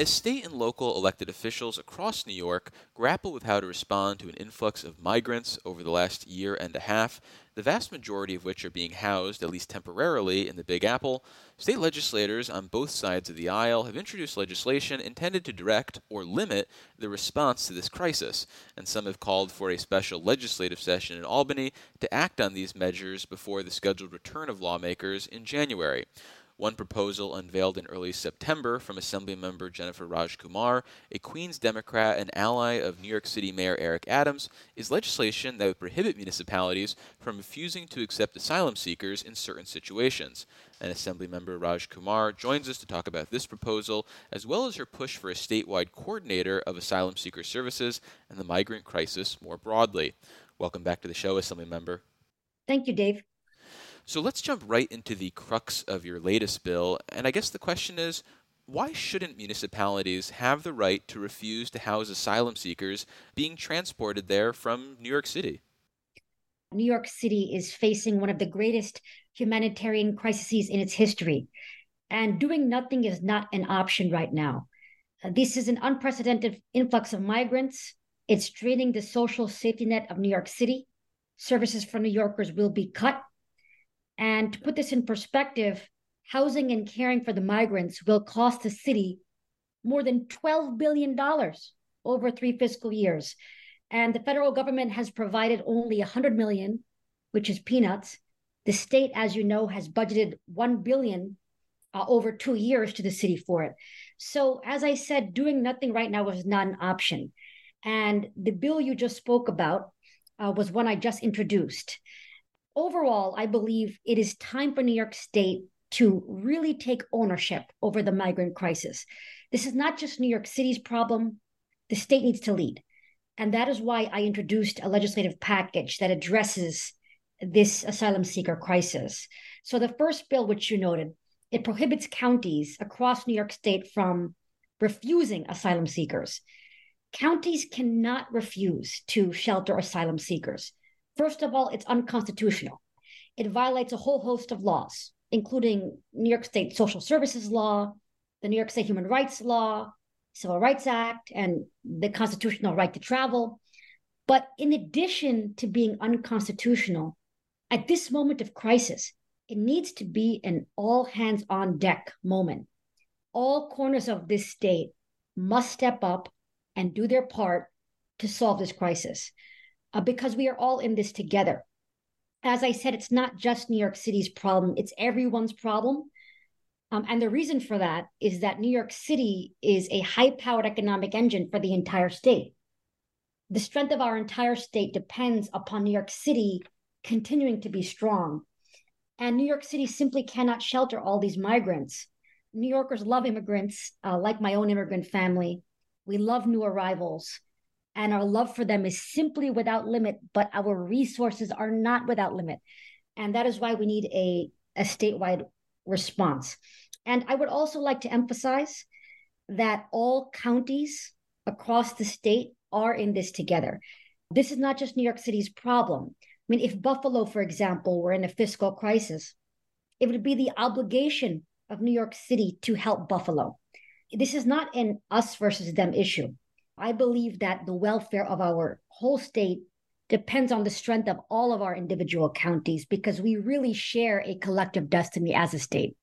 As state and local elected officials across New York grapple with how to respond to an influx of migrants over the last year and a half, the vast majority of which are being housed, at least temporarily, in the Big Apple, state legislators on both sides of the aisle have introduced legislation intended to direct or limit the response to this crisis, and some have called for a special legislative session in Albany to act on these measures before the scheduled return of lawmakers in January. One proposal unveiled in early September from Assemblymember Jenifer Rajkumar, a Queens Democrat and ally of New York City Mayor Eric Adams, is legislation that would prohibit municipalities from refusing to accept asylum seekers in certain situations. And Assemblymember Rajkumar joins us to talk about this proposal, as well as her push for a statewide coordinator of asylum seeker services and the migrant crisis more broadly. Welcome back to the show, Assemblymember. Thank you, Dave. So let's jump right into the crux of your latest bill. And I guess the question is why shouldn't municipalities have the right to refuse to house asylum seekers being transported there from New York City? New York City is facing one of the greatest humanitarian crises in its history. And doing nothing is not an option right now. This is an unprecedented influx of migrants. It's draining the social safety net of New York City. Services for New Yorkers will be cut. And to put this in perspective, housing and caring for the migrants will cost the city more than $12 billion over three fiscal years. And the federal government has provided only 100 million, which is peanuts. The state, as you know, has budgeted 1 billion uh, over two years to the city for it. So, as I said, doing nothing right now is not an option. And the bill you just spoke about uh, was one I just introduced overall, I believe it is time for New York State to really take ownership over the migrant crisis. This is not just New York City's problem. The state needs to lead. And that is why I introduced a legislative package that addresses this asylum seeker crisis. So the first bill, which you noted, it prohibits counties across New York State from refusing asylum seekers. Counties cannot refuse to shelter asylum seekers. First of all, it's unconstitutional. It violates a whole host of laws, including New York State social services law, the New York State human rights law, Civil Rights Act, and the constitutional right to travel. But in addition to being unconstitutional, at this moment of crisis, it needs to be an all hands on deck moment. All corners of this state must step up and do their part to solve this crisis uh, because we are all in this together. As I said, it's not just New York City's problem, it's everyone's problem. Um, and the reason for that is that New York City is a high powered economic engine for the entire state. The strength of our entire state depends upon New York City continuing to be strong. And New York City simply cannot shelter all these migrants. New Yorkers love immigrants, uh, like my own immigrant family. We love new arrivals and our love for them is simply without limit, but our resources are not without limit. And that is why we need a, a statewide response. And I would also like to emphasize that all counties across the state are in this together. This is not just New York City's problem. I mean, if Buffalo, for example, were in a fiscal crisis, it would be the obligation of New York City to help Buffalo. This is not an us versus them issue. I believe that the welfare of our whole state depends on the strength of all of our individual counties because we really share a collective destiny as a state.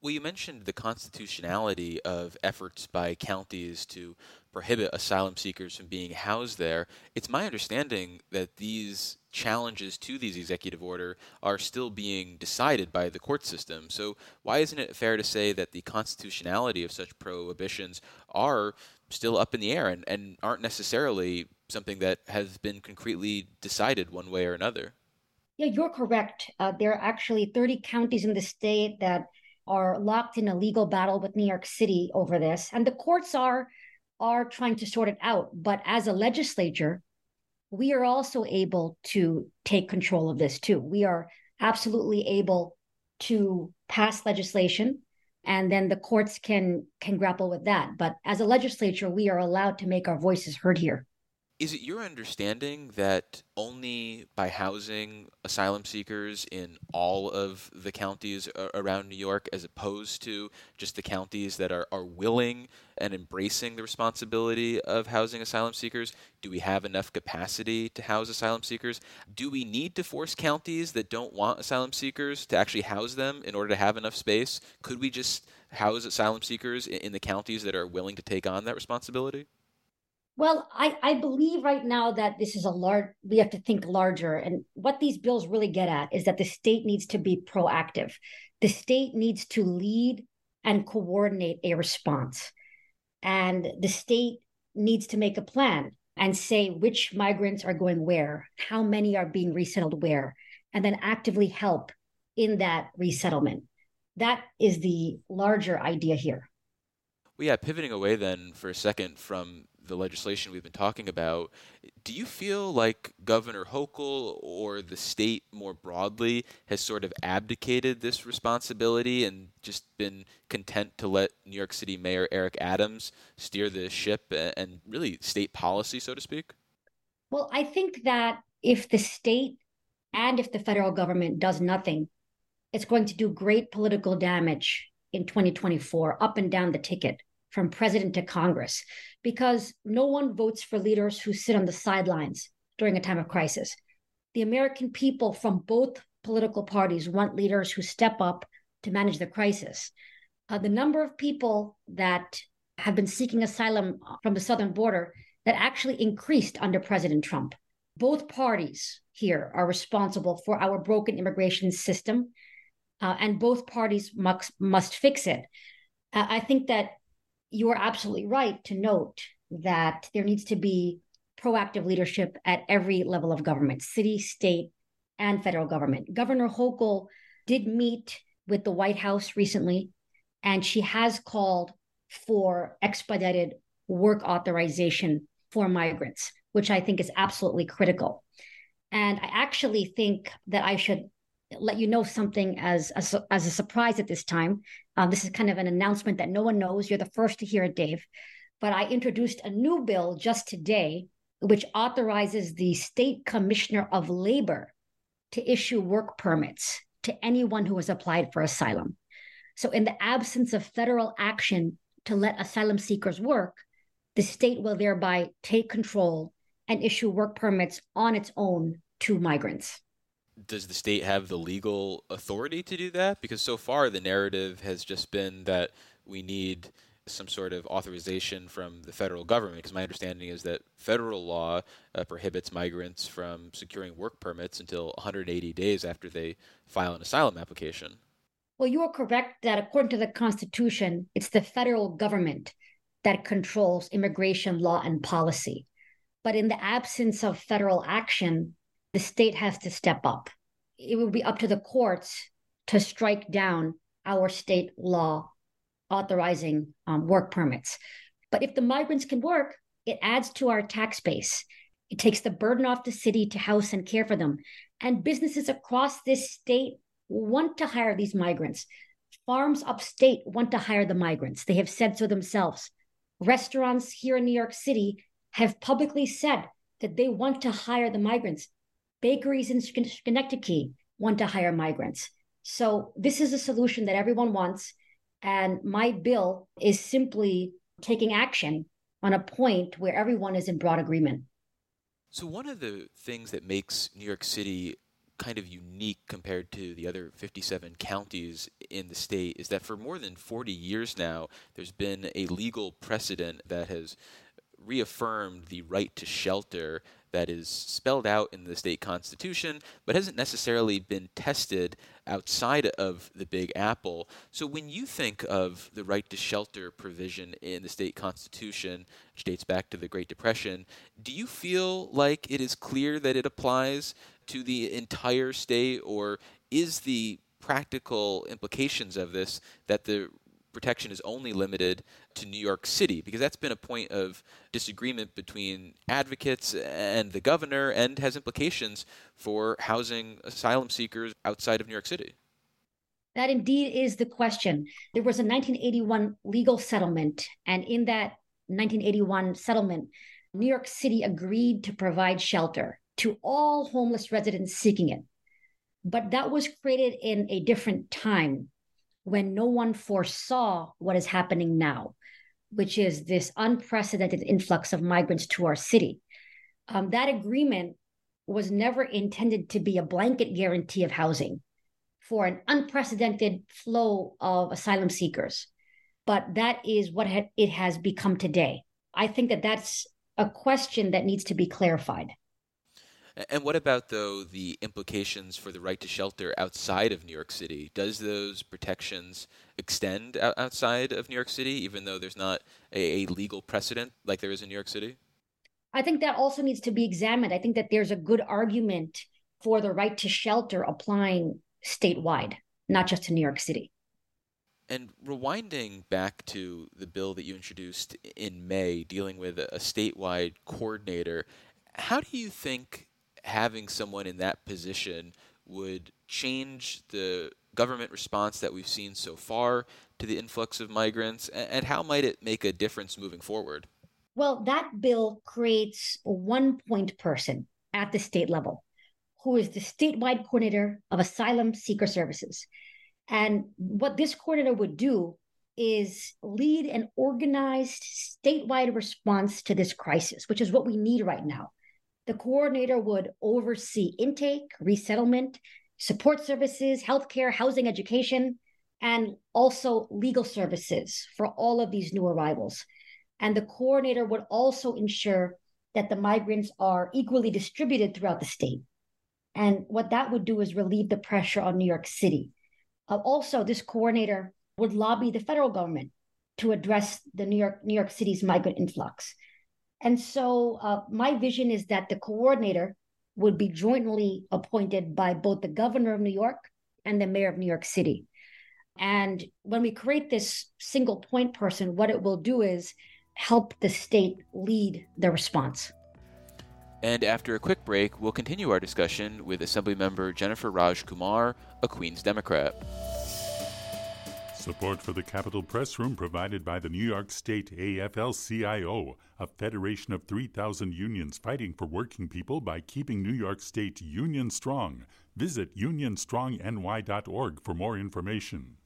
Well, you mentioned the constitutionality of efforts by counties to prohibit asylum seekers from being housed there. It's my understanding that these challenges to these executive order are still being decided by the court system. So why isn't it fair to say that the constitutionality of such prohibitions are still up in the air and, and aren't necessarily something that has been concretely decided one way or another? Yeah, you're correct. Uh, there are actually 30 counties in the state that are locked in a legal battle with New York City over this, and the courts are are trying to sort it out. But as a legislature, we are also able to take control of this too. We are absolutely able to pass legislation and then the courts can can grapple with that but as a legislature we are allowed to make our voices heard here Is it your understanding that only by housing asylum seekers in all of the counties around New York, as opposed to just the counties that are, are willing and embracing the responsibility of housing asylum seekers, do we have enough capacity to house asylum seekers? Do we need to force counties that don't want asylum seekers to actually house them in order to have enough space? Could we just house asylum seekers in the counties that are willing to take on that responsibility? Well, I, I believe right now that this is a large, we have to think larger. And what these bills really get at is that the state needs to be proactive. The state needs to lead and coordinate a response. And the state needs to make a plan and say which migrants are going where, how many are being resettled where, and then actively help in that resettlement. That is the larger idea here. Well, yeah, pivoting away then for a second from the legislation we've been talking about, do you feel like Governor Hochul or the state more broadly has sort of abdicated this responsibility and just been content to let New York City Mayor Eric Adams steer the ship and really state policy, so to speak? Well, I think that if the state and if the federal government does nothing, it's going to do great political damage in 2024 up and down the ticket from president to Congress because no one votes for leaders who sit on the sidelines during a time of crisis. The American people from both political parties want leaders who step up to manage the crisis. Uh, the number of people that have been seeking asylum from the southern border that actually increased under President Trump. Both parties here are responsible for our broken immigration system, uh, and both parties must, must fix it. Uh, I think that you are absolutely right to note that there needs to be proactive leadership at every level of government city, state, and federal government. Governor Hochul did meet with the White House recently, and she has called for expedited work authorization for migrants, which I think is absolutely critical. And I actually think that I should let you know something as as, as a surprise at this time. Um, this is kind of an announcement that no one knows. You're the first to hear it, Dave. But I introduced a new bill just today, which authorizes the state commissioner of labor to issue work permits to anyone who has applied for asylum. So, in the absence of federal action to let asylum seekers work, the state will thereby take control and issue work permits on its own to migrants does the state have the legal authority to do that? Because so far the narrative has just been that we need some sort of authorization from the federal government. Because my understanding is that federal law uh, prohibits migrants from securing work permits until 180 days after they file an asylum application. Well, you are correct that according to the Constitution, it's the federal government that controls immigration law and policy. But in the absence of federal action, the state has to step up. It will be up to the courts to strike down our state law authorizing um, work permits. But if the migrants can work, it adds to our tax base. It takes the burden off the city to house and care for them. And businesses across this state want to hire these migrants. Farms upstate want to hire the migrants. They have said so themselves. Restaurants here in New York City have publicly said that they want to hire the migrants bakeries in Schenectady want to hire migrants. So this is a solution that everyone wants. And my bill is simply taking action on a point where everyone is in broad agreement. So, one of the things that makes New York City kind of unique compared to the other 57 counties in the state is that for more than 40 years now, there's been a legal precedent that has reaffirmed the right to shelter that is spelled out in the state constitution, but hasn't necessarily been tested outside of the Big Apple. So when you think of the right to shelter provision in the state constitution, which dates back to the Great Depression, do you feel like it is clear that it applies to the entire state, or is the practical implications of this that the protection is only limited to New York City, because that's been a point of disagreement between advocates and the governor and has implications for housing asylum seekers outside of New York City. That indeed is the question. There was a 1981 legal settlement, and in that 1981 settlement, New York City agreed to provide shelter to all homeless residents seeking it. But that was created in a different time when no one foresaw what is happening now, which is this unprecedented influx of migrants to our city. Um, that agreement was never intended to be a blanket guarantee of housing for an unprecedented flow of asylum seekers. But that is what it has become today. I think that that's a question that needs to be clarified. And what about, though, the implications for the right to shelter outside of New York City? Does those protections extend outside of New York City, even though there's not a, legal precedent like there is in New York City? I think that also needs to be examined. I think that there's a good argument for the right to shelter applying statewide, not just to New York City. And rewinding back to the bill that you introduced in May dealing with a statewide coordinator, how do you think having someone in that position would change the government response that we've seen so far to the influx of migrants, and how might it make a difference moving forward? Well, that bill creates a one point person at the state level who is the statewide coordinator of asylum seeker services. And what this coordinator would do is lead an organized statewide response to this crisis, which is what we need right now. The coordinator would oversee intake, resettlement, support services, healthcare, housing, education, and also legal services for all of these new arrivals. And the coordinator would also ensure that the migrants are equally distributed throughout the state. And what that would do is relieve the pressure on New York City. Uh, also, this coordinator would lobby the federal government to address the New York New York City's migrant influx. And so uh, my vision is that the coordinator would be jointly appointed by both the governor of New York and the mayor of New York City. And when we create this single point person, what it will do is help the state lead the response. And after a quick break, we'll continue our discussion with Assemblymember Jenifer Rajkumar, a Queens Democrat. Support for the Capitol Press Room provided by the New York State AFL CIO, a federation of 3,000 unions fighting for working people by keeping New York State union strong. Visit unionstrongny.org for more information.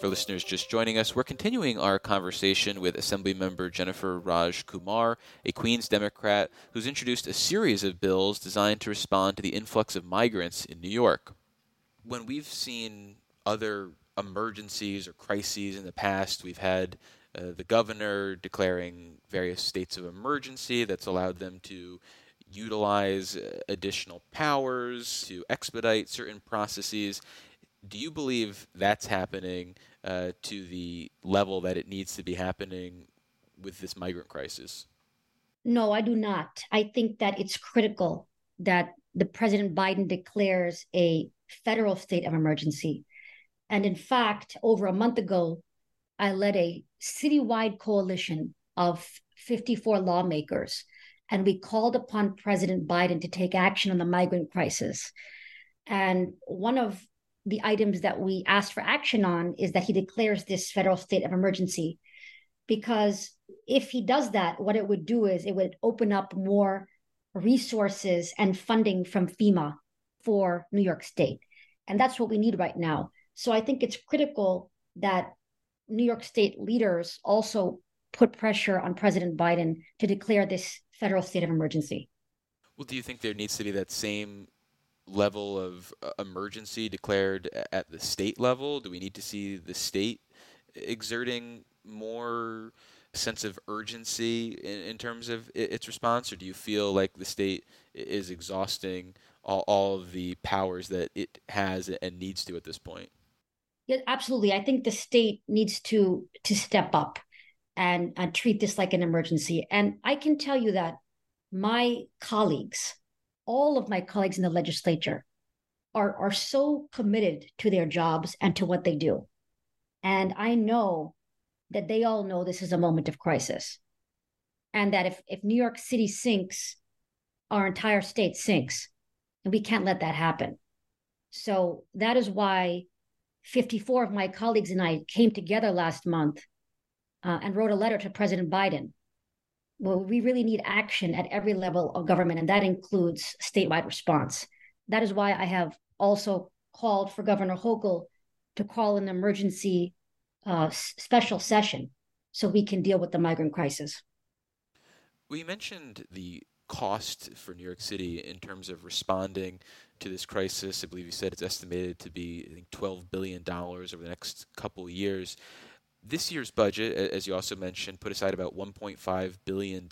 For listeners just joining us, we're continuing our conversation with Assemblymember Jenifer Rajkumar, a Queens Democrat who's introduced a series of bills designed to respond to the influx of migrants in New York when we've seen other emergencies or crises in the past, we've had uh, the governor declaring various states of emergency that's allowed them to utilize uh, additional powers to expedite certain processes. Do you believe that's happening uh, to the level that it needs to be happening with this migrant crisis? No, I do not. I think that it's critical that the President Biden declares a federal state of emergency. And in fact, over a month ago, I led a citywide coalition of 54 lawmakers, and we called upon President Biden to take action on the migrant crisis. And one of the items that we asked for action on is that he declares this federal state of emergency. Because if he does that, what it would do is it would open up more resources and funding from FEMA for New York State. And that's what we need right now. So I think it's critical that New York State leaders also put pressure on President Biden to declare this federal state of emergency. Well, do you think there needs to be that same level of uh, emergency declared at the state level? Do we need to see the state exerting more sense of urgency in, in terms of its response, or do you feel like the state is exhausting all, all of the powers that it has and needs to at this point. Yeah, absolutely. I think the state needs to to step up and, and treat this like an emergency. And I can tell you that my colleagues, all of my colleagues in the legislature, are are so committed to their jobs and to what they do. And I know that they all know this is a moment of crisis. And that if, if New York City sinks, our entire state sinks. And we can't let that happen. So that is why 54 of my colleagues and I came together last month uh, and wrote a letter to President Biden. Well, we really need action at every level of government, and that includes statewide response. That is why I have also called for Governor Hochul to call an emergency uh, special session so we can deal with the migrant crisis. We mentioned the cost for New York City in terms of responding to this crisis. I believe you said it's estimated to be I think $12 billion over the next couple years. This year's budget, as you also mentioned, put aside about $1.5 billion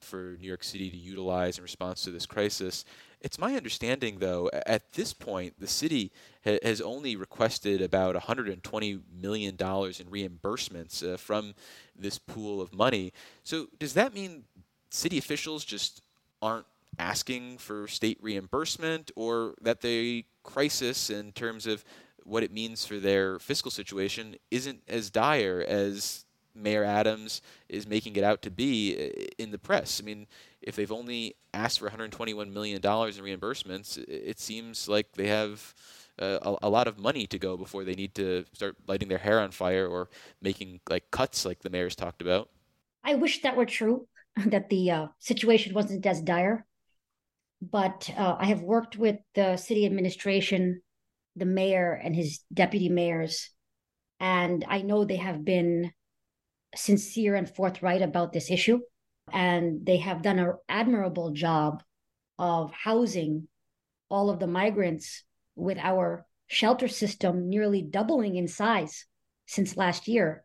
for New York City to utilize in response to this crisis. It's my understanding, though, at this point, the city ha- has only requested about $120 million in reimbursements uh, from this pool of money. So, does that mean city officials just aren't asking for state reimbursement or that the crisis in terms of what it means for their fiscal situation isn't as dire as Mayor Adams is making it out to be in the press. I mean, if they've only asked for 121 million dollars in reimbursements, it seems like they have uh, a, a, lot of money to go before they need to start lighting their hair on fire or making like cuts like the mayor's talked about. I wish that were true, that the uh, situation wasn't as dire. But uh, I have worked with the city administration the mayor and his deputy mayors. And I know they have been sincere and forthright about this issue. And they have done an admirable job of housing all of the migrants with our shelter system nearly doubling in size since last year.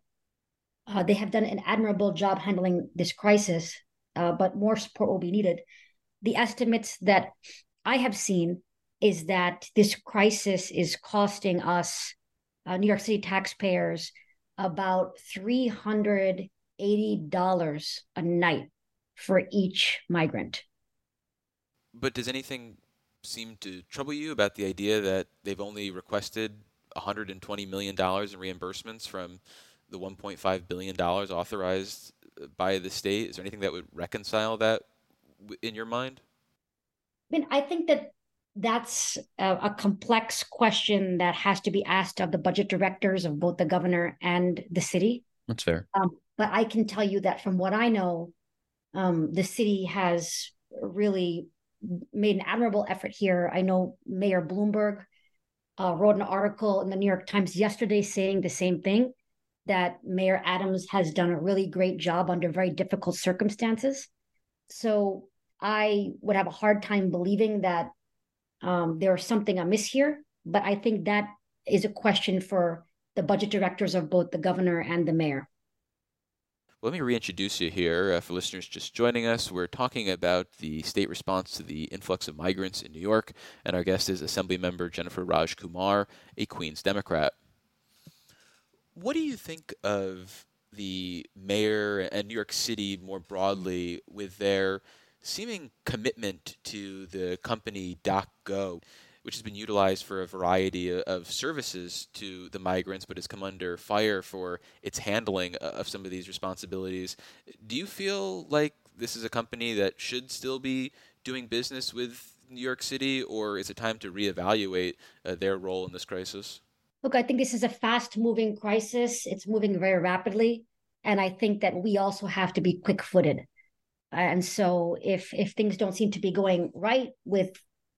Uh, they have done an admirable job handling this crisis, uh, but more support will be needed. The estimates that I have seen is that this crisis is costing us, uh, New York City taxpayers, about $380 a night for each migrant. But does anything seem to trouble you about the idea that they've only requested $120 million in reimbursements from the $1.5 billion authorized by the state? Is there anything that would reconcile that in your mind? I mean, I think that that's a, a, complex question that has to be asked of the budget directors of both the governor and the city. That's fair. Um, but I can tell you that from what I know, um, the city has really made an admirable effort here. I know Mayor Bloomberg uh, wrote an article in the New York Times yesterday saying the same thing that Mayor Adams has done a really great job under very difficult circumstances. So I would have a hard time believing that um, there's something amiss here. But I think that is a question for the budget directors of both the governor and the mayor. Let me reintroduce you here uh, for listeners just joining us. We're talking about the state response to the influx of migrants in New York, and our guest is Assemblymember Jenifer Rajkumar, a Queens Democrat. What do you think of the mayor and New York City more broadly with their seeming commitment to the company DocGo, which has been utilized for a variety of services to the migrants, but has come under fire for its handling of some of these responsibilities. Do you feel like this is a company that should still be doing business with New York City, or is it time to reevaluate uh, their role in this crisis? Look, I think this is a fast moving crisis. It's moving very rapidly. And I think that we also have to be quick footed and so if if things don't seem to be going right with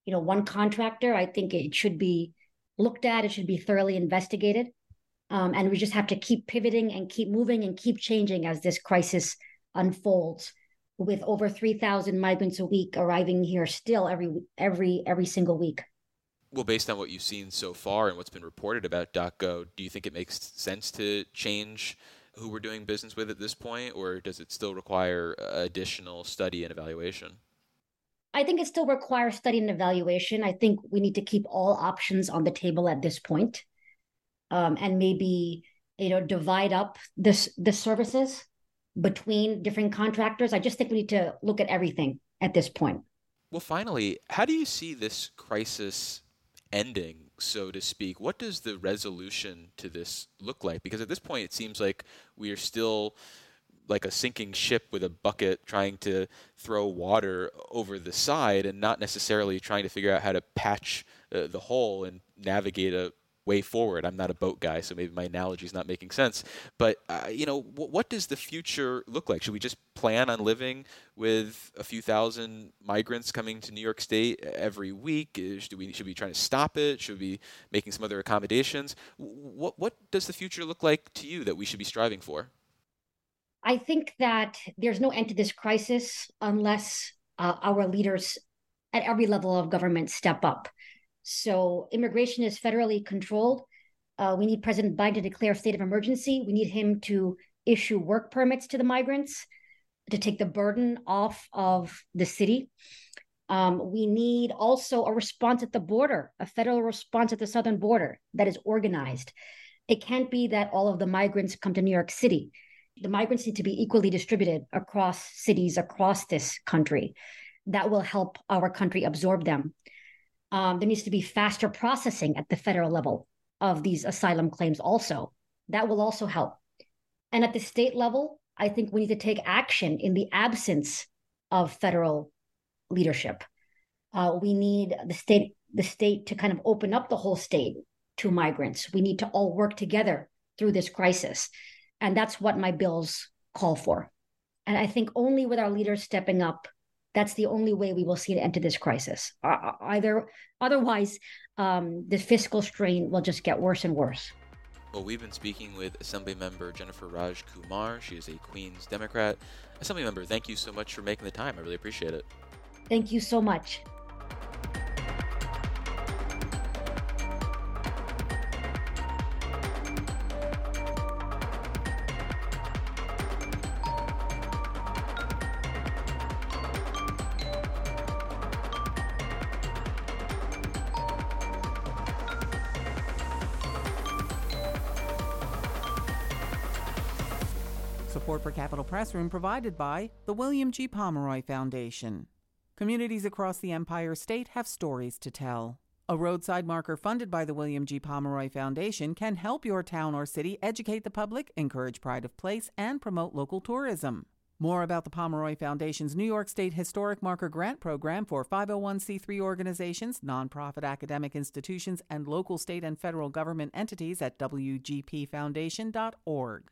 you know one contractor i think it should be looked at it should be thoroughly investigated. Um, and we just have to keep pivoting and keep moving and keep changing as this crisis unfolds with over 3000 migrants a week arriving here still every every every single week. Well based on what you've seen so far and what's been reported about DocGo do you think it makes sense to change who we're doing business with at this point, or does it still require additional study and evaluation? I think it still requires study and evaluation. I think we need to keep all options on the table at this point, um, and maybe you know divide up this the services between different contractors. I just think we need to look at everything at this point. Well, finally, how do you see this crisis ending so to speak. What does the resolution to this look like? Because at this point, it seems like we are still like a sinking ship with a bucket trying to throw water over the side and not necessarily trying to figure out how to patch uh, the hole and navigate a way forward. I'm not a boat guy, so maybe my analogy is not making sense. But uh, you know, w- what does the future look like? Should we just plan on living with a few thousand migrants coming to New York State every week? Uh, should we should we try to stop it? Should we be making some other accommodations? What what does the future look like to you that we should be striving for? I think that there's no end to this crisis unless uh, our leaders at every level of government step up. So immigration is federally controlled. Uh, we need President Biden to declare a state of emergency. We need him to issue work permits to the migrants to take the burden off of the city. Um, we need also a response at the border, a federal response at the southern border that is organized. It can't be that all of the migrants come to New York City. The migrants need to be equally distributed across cities across this country. That will help our country absorb them. Um, there needs to be faster processing at the federal level of these asylum claims, also. That will also help. And at the state level, I think we need to take action in the absence of federal leadership. Uh, we need the state the state to kind of open up the whole state to migrants. We need to all work together through this crisis, and that's what my bills call for. And I think only with our leaders stepping up that's the only way we will see an end to this crisis. Uh, either otherwise, um, the fiscal strain will just get worse and worse. Well, we've been speaking with Assemblymember Jenifer Rajkumar. She is a Queens Democrat. Assemblymember, thank you so much for making the time. I really appreciate it. Thank you so much. Support for Capitol Press Room provided by the William G. Pomeroy Foundation. Communities across the Empire State have stories to tell. A roadside marker funded by the William G. Pomeroy Foundation can help your town or city educate the public, encourage pride of place, and promote local tourism. More about the Pomeroy Foundation's New York State Historic Marker Grant Program for 501c3 organizations, nonprofit academic institutions, and local, state, and federal government entities at wgpfoundation.org.